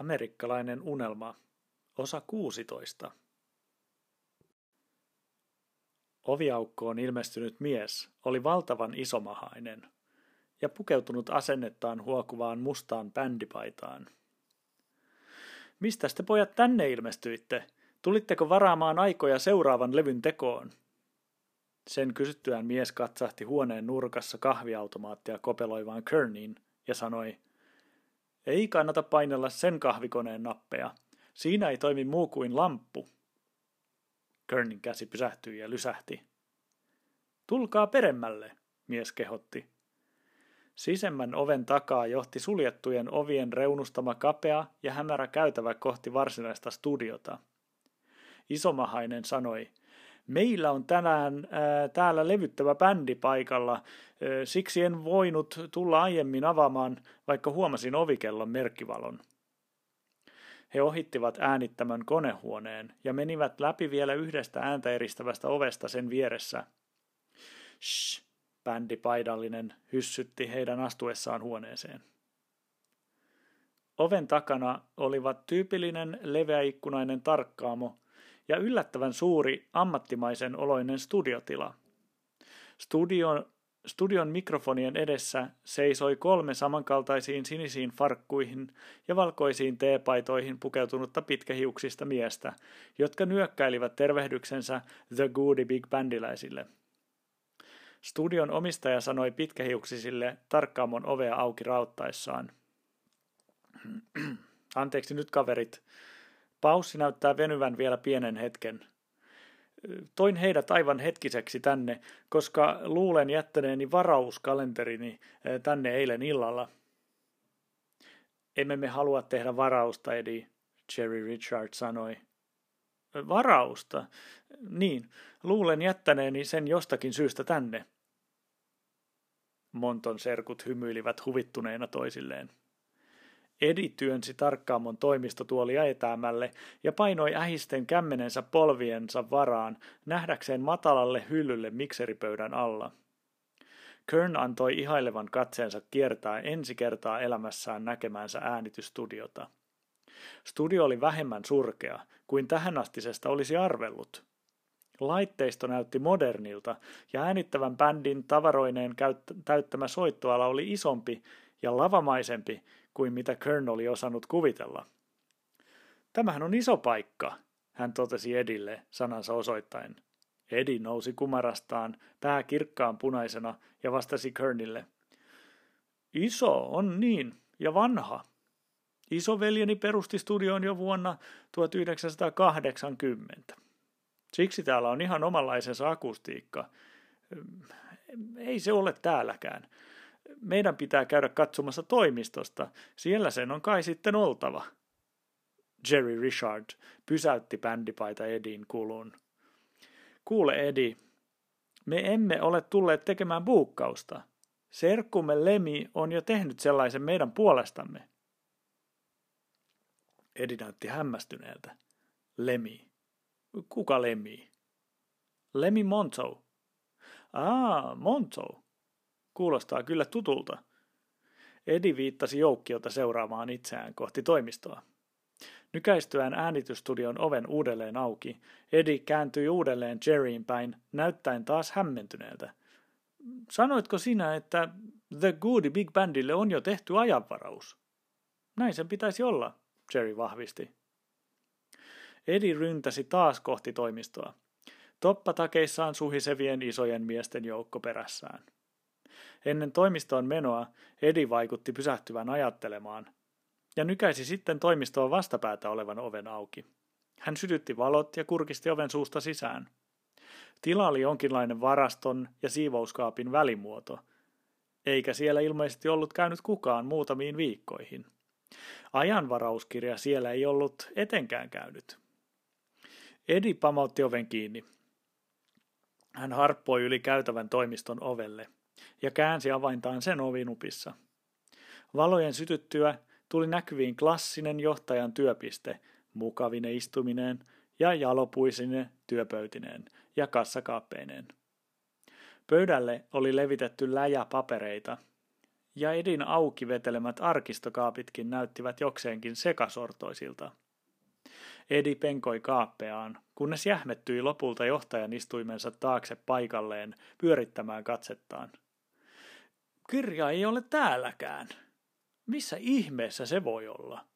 Amerikkalainen unelma, osa 16. Oviaukkoon ilmestynyt mies oli valtavan isomahainen ja pukeutunut asennettaan huokuvaan mustaan bändipaitaan. Mistä te pojat tänne ilmestyitte? Tulitteko varaamaan aikoja seuraavan levyn tekoon? Sen kysyttyään mies katsahti huoneen nurkassa kahviautomaattia kopeloivaan Kerniin ja sanoi, ei kannata painella sen kahvikoneen nappeja. Siinä ei toimi muu kuin lamppu. Kernin käsi pysähtyi ja lysähti. Tulkaa peremmälle, mies kehotti. Sisemmän oven takaa johti suljettujen ovien reunustama kapea ja hämärä käytävä kohti varsinaista studiota. Isomahainen sanoi, meillä on tänään ää, täällä levyttävä bändi paikalla, ää, siksi en voinut tulla aiemmin avaamaan, vaikka huomasin ovikellon merkkivalon. He ohittivat äänittämän konehuoneen ja menivät läpi vielä yhdestä ääntä eristävästä ovesta sen vieressä. Shh, bändi paidallinen hyssytti heidän astuessaan huoneeseen. Oven takana olivat tyypillinen leveäikkunainen tarkkaamo ja yllättävän suuri ammattimaisen oloinen studiotila. Studion, studion mikrofonien edessä seisoi kolme samankaltaisiin sinisiin farkkuihin ja valkoisiin teepaitoihin pukeutunutta pitkähiuksista miestä, jotka nyökkäilivät tervehdyksensä The Goody Big Bandiläisille. Studion omistaja sanoi pitkähiuksisille tarkkaamon ovea auki rauttaessaan. Anteeksi nyt kaverit, Paussi näyttää venyvän vielä pienen hetken. Toin heidät aivan hetkiseksi tänne, koska luulen jättäneeni varauskalenterini tänne eilen illalla. Emme me halua tehdä varausta, Eddie, Jerry Richard sanoi. Varausta? Niin, luulen jättäneeni sen jostakin syystä tänne. Monton serkut hymyilivät huvittuneena toisilleen. Edi työnsi tarkkaamon toimistotuolia etäämälle ja painoi ähisten kämmenensä polviensa varaan nähdäkseen matalalle hyllylle mikseripöydän alla. Kern antoi ihailevan katseensa kiertää ensi kertaa elämässään näkemänsä äänitystudiota. Studio oli vähemmän surkea kuin tähänastisesta olisi arvellut. Laitteisto näytti modernilta ja äänittävän bändin tavaroineen täyttämä soittoala oli isompi ja lavamaisempi kuin mitä Kern oli osannut kuvitella. Tämähän on iso paikka, hän totesi Edille sanansa osoittaen. Edi nousi kumarastaan, pää kirkkaan punaisena, ja vastasi Kernille. Iso on niin, ja vanha. Isoveljeni perusti studion jo vuonna 1980. Siksi täällä on ihan omanlaisensa akustiikka. Ei se ole täälläkään meidän pitää käydä katsomassa toimistosta. Siellä sen on kai sitten oltava. Jerry Richard pysäytti bändipaita Edin kulun. Kuule Edi, me emme ole tulleet tekemään buukkausta. Serkkumme Lemi on jo tehnyt sellaisen meidän puolestamme. Edi näytti hämmästyneeltä. Lemi. Kuka Lemi? Lemi Monto. Ah, Monto. Kuulostaa kyllä tutulta. Edi viittasi joukkiota seuraamaan itseään kohti toimistoa. Nykäistyään äänitystudion oven uudelleen auki, Edi kääntyi uudelleen Jerryin päin, näyttäen taas hämmentyneeltä. Sanoitko sinä, että The Goody Big Bandille on jo tehty ajanvaraus? Näin sen pitäisi olla, Jerry vahvisti. Edi ryntäsi taas kohti toimistoa. Toppatakeissaan suhisevien isojen miesten joukko perässään. Ennen toimistoon menoa Edi vaikutti pysähtyvän ajattelemaan, ja nykäisi sitten toimistoon vastapäätä olevan oven auki. Hän sytytti valot ja kurkisti oven suusta sisään. Tila oli jonkinlainen varaston ja siivouskaapin välimuoto, eikä siellä ilmeisesti ollut käynyt kukaan muutamiin viikkoihin. Ajanvarauskirja siellä ei ollut etenkään käynyt. Edi pamautti oven kiinni. Hän harppoi yli käytävän toimiston ovelle – ja käänsi avaintaan sen ovinupissa. Valojen sytyttyä tuli näkyviin klassinen johtajan työpiste, mukavine istumineen ja jalopuisine työpöytineen ja kassakaappeineen. Pöydälle oli levitetty läjä papereita. ja Edin auki vetelemät arkistokaapitkin näyttivät jokseenkin sekasortoisilta. Edi penkoi kaappeaan, kunnes jähmettyi lopulta johtajan istuimensa taakse paikalleen pyörittämään katsettaan. Kirja ei ole täälläkään. Missä ihmeessä se voi olla?